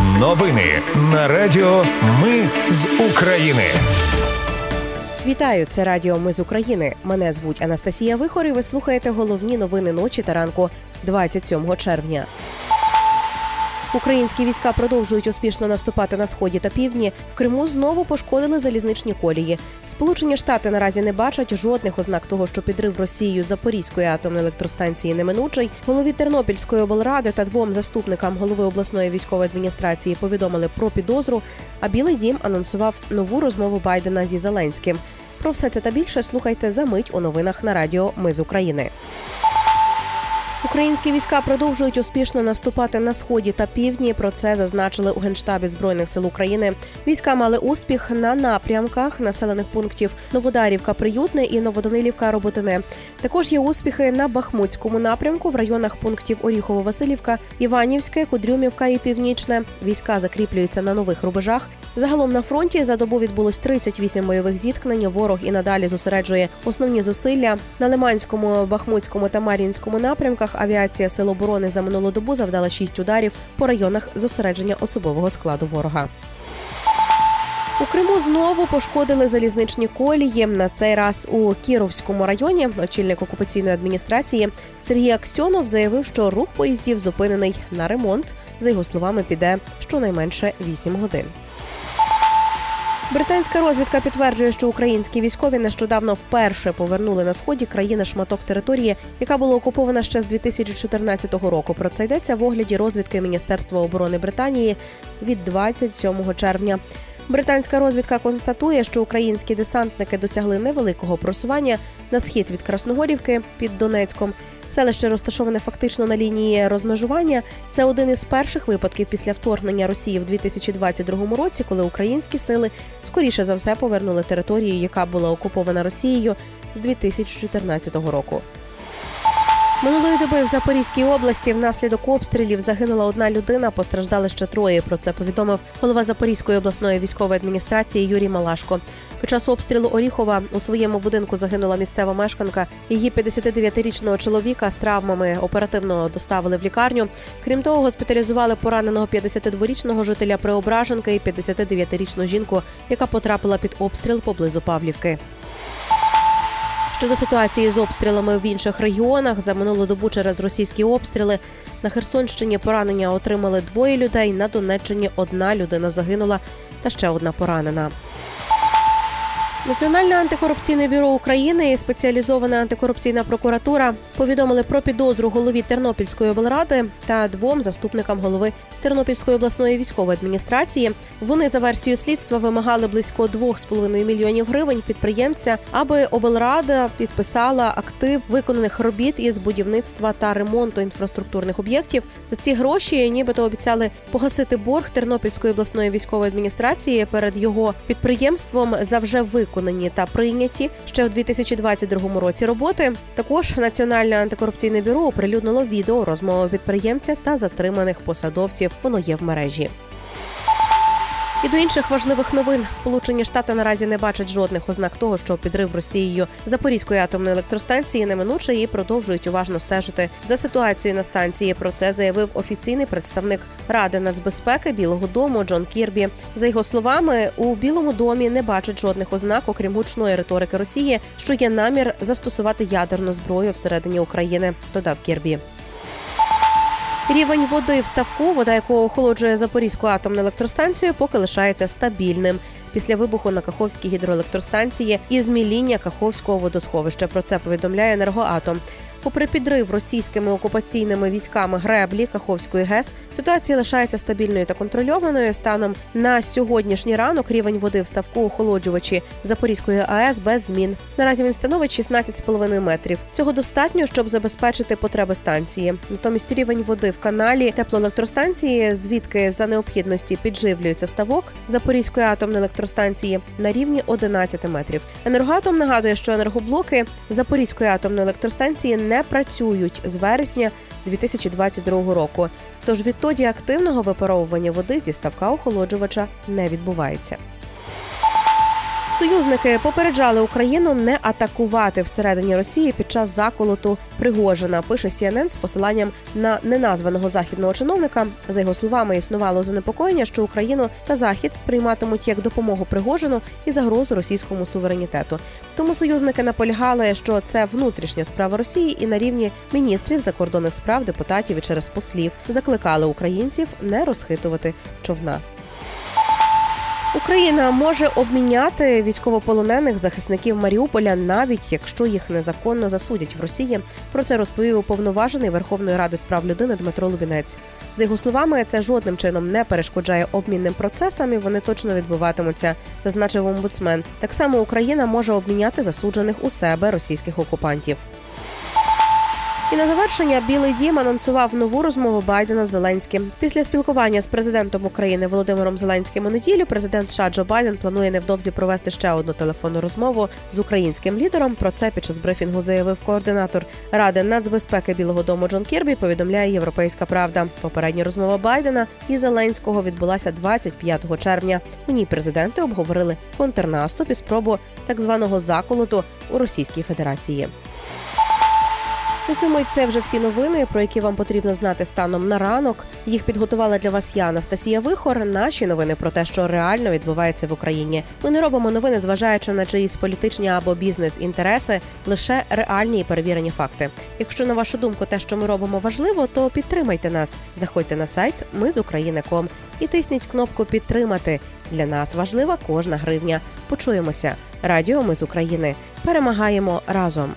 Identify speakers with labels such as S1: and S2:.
S1: Новини на Радіо Ми з України.
S2: Вітаю, це Радіо Ми з України. Мене звуть Анастасія Вихор і Ви слухаєте головні новини ночі та ранку 27 червня. Українські війська продовжують успішно наступати на сході та півдні. В Криму знову пошкодили залізничні колії. Сполучені Штати наразі не бачать жодних ознак того, що підрив Росією Запорізької атомної електростанції неминучий. Голові Тернопільської облради та двом заступникам голови обласної військової адміністрації повідомили про підозру. А Білий Дім анонсував нову розмову Байдена зі Зеленським. Про все це та більше слухайте за мить у новинах на Радіо Ми з України. Українські війська продовжують успішно наступати на сході та півдні. Про це зазначили у генштабі збройних сил України. Війська мали успіх на напрямках населених пунктів Новодарівка, Приютне і Новоданилівка, Роботине. Також є успіхи на Бахмутському напрямку в районах пунктів Оріхово-Василівка, Іванівське, Кудрюмівка і Північне. Війська закріплюються на нових рубежах. Загалом на фронті за добу відбулось 38 бойових зіткнень. Ворог і надалі зосереджує основні зусилля на Лиманському, Бахмутському та Мар'їнському напрямках. Авіація Сил оборони за минулу добу завдала 6 ударів по районах зосередження особового складу ворога. У Криму знову пошкодили залізничні колії. На цей раз у Кіровському районі очільник окупаційної адміністрації Сергій Аксьонов заявив, що рух поїздів зупинений на ремонт. За його словами, піде щонайменше 8 годин. Британська розвідка підтверджує, що українські військові нещодавно вперше повернули на сході країни шматок території, яка була окупована ще з 2014 року. Про це йдеться в огляді розвідки Міністерства оборони Британії від 27 червня. Британська розвідка констатує, що українські десантники досягли невеликого просування на схід від Красногорівки під Донецьком. Селище розташоване фактично на лінії розмежування. Це один із перших випадків після вторгнення Росії в 2022 році, коли українські сили скоріше за все повернули територію, яка була окупована Росією з 2014 року. Минулої доби в Запорізькій області внаслідок обстрілів загинула одна людина, постраждали ще троє. Про це повідомив голова Запорізької обласної військової адміністрації Юрій Малашко. Під час обстрілу Оріхова у своєму будинку загинула місцева мешканка. Її 59-річного чоловіка з травмами оперативно доставили в лікарню. Крім того, госпіталізували пораненого 52-річного жителя Преображенки і 59-річну жінку, яка потрапила під обстріл поблизу Павлівки. Щодо ситуації з обстрілами в інших регіонах за минулу добу через російські обстріли на Херсонщині поранення отримали двоє людей. На Донеччині одна людина загинула, та ще одна поранена. Національне антикорупційне бюро України і спеціалізована антикорупційна прокуратура повідомили про підозру голові Тернопільської облради та двом заступникам голови Тернопільської обласної військової адміністрації. Вони за версією слідства вимагали близько 2,5 мільйонів гривень підприємця, аби облрада підписала актив виконаних робіт із будівництва та ремонту інфраструктурних об'єктів. За ці гроші нібито обіцяли погасити борг Тернопільської обласної військової адміністрації перед його підприємством за вже виконані виконані та прийняті ще в 2022 році роботи. Також Національне антикорупційне бюро оприлюднило відео розмови підприємця та затриманих посадовців. Воно є в мережі. І до інших важливих новин Сполучені Штати наразі не бачать жодних ознак того, що підрив Росією Запорізької атомної електростанції неминуче і продовжують уважно стежити за ситуацією на станції. Про це заявив офіційний представник Ради нацбезпеки Білого Дому Джон Кірбі. За його словами, у Білому домі не бачать жодних ознак, окрім гучної риторики Росії, що є намір застосувати ядерну зброю всередині України. Додав Кірбі. Рівень води в ставку, вода якого охолоджує Запорізьку атомну електростанцію, поки лишається стабільним. Після вибуху на Каховській гідроелектростанції і зміління Каховського водосховища. Про це повідомляє енергоатом. Попри підрив російськими окупаційними військами греблі Каховської ГЕС, ситуація лишається стабільною та контрольованою. Станом на сьогоднішній ранок рівень води в ставку охолоджувачі Запорізької АЕС без змін. Наразі він становить 16,5 метрів. Цього достатньо, щоб забезпечити потреби станції. Натомість рівень води в каналі теплоелектростанції, звідки за необхідності підживлюється ставок Запорізької атомної електростанції на рівні 11 метрів. Енергоатом нагадує, що енергоблоки Запорізької атомної електростанції не працюють з вересня 2022 року. Тож відтоді активного випаровування води зі ставка охолоджувача не відбувається. Союзники попереджали Україну не атакувати всередині Росії під час заколоту Пригожина. Пише CNN з посиланням на неназваного західного чиновника. За його словами, існувало занепокоєння, що Україну та Захід сприйматимуть як допомогу Пригожину і загрозу російському суверенітету. Тому союзники наполягали, що це внутрішня справа Росії, і на рівні міністрів закордонних справ, депутатів і через послів закликали українців не розхитувати човна. Україна може обміняти військовополонених захисників Маріуполя, навіть якщо їх незаконно засудять в Росії. Про це розповів уповноважений Верховної Ради з прав людини Дмитро Лубінець. За його словами, це жодним чином не перешкоджає обмінним процесам, і вони точно відбуватимуться, зазначив омбудсмен. Так само Україна може обміняти засуджених у себе російських окупантів. І на завершення Білий Дім анонсував нову розмову Байдена з Зеленським. Після спілкування з президентом України Володимиром Зеленським у неділю президент США Джо Байден планує невдовзі провести ще одну телефонну розмову з українським лідером. Про це під час брифінгу заявив координатор ради нацбезпеки Білого Дому Джон Кірбі. Повідомляє Європейська Правда. Попередня розмова Байдена і Зеленського відбулася 25 червня. У ній президенти обговорили контрнаступ і спробу так званого заколоту у Російській Федерації. На цьому і це вже всі новини, про які вам потрібно знати станом на ранок. Їх підготувала для вас я, Анастасія Вихор. Наші новини про те, що реально відбувається в Україні. Ми не робимо новини, зважаючи на чиїсь політичні або бізнес-інтереси, лише реальні і перевірені факти. Якщо на вашу думку те, що ми робимо, важливо, то підтримайте нас. Заходьте на сайт Ми з України.ком і тисніть кнопку Підтримати. Для нас важлива кожна гривня. Почуємося. Радіо Ми з України. Перемагаємо разом.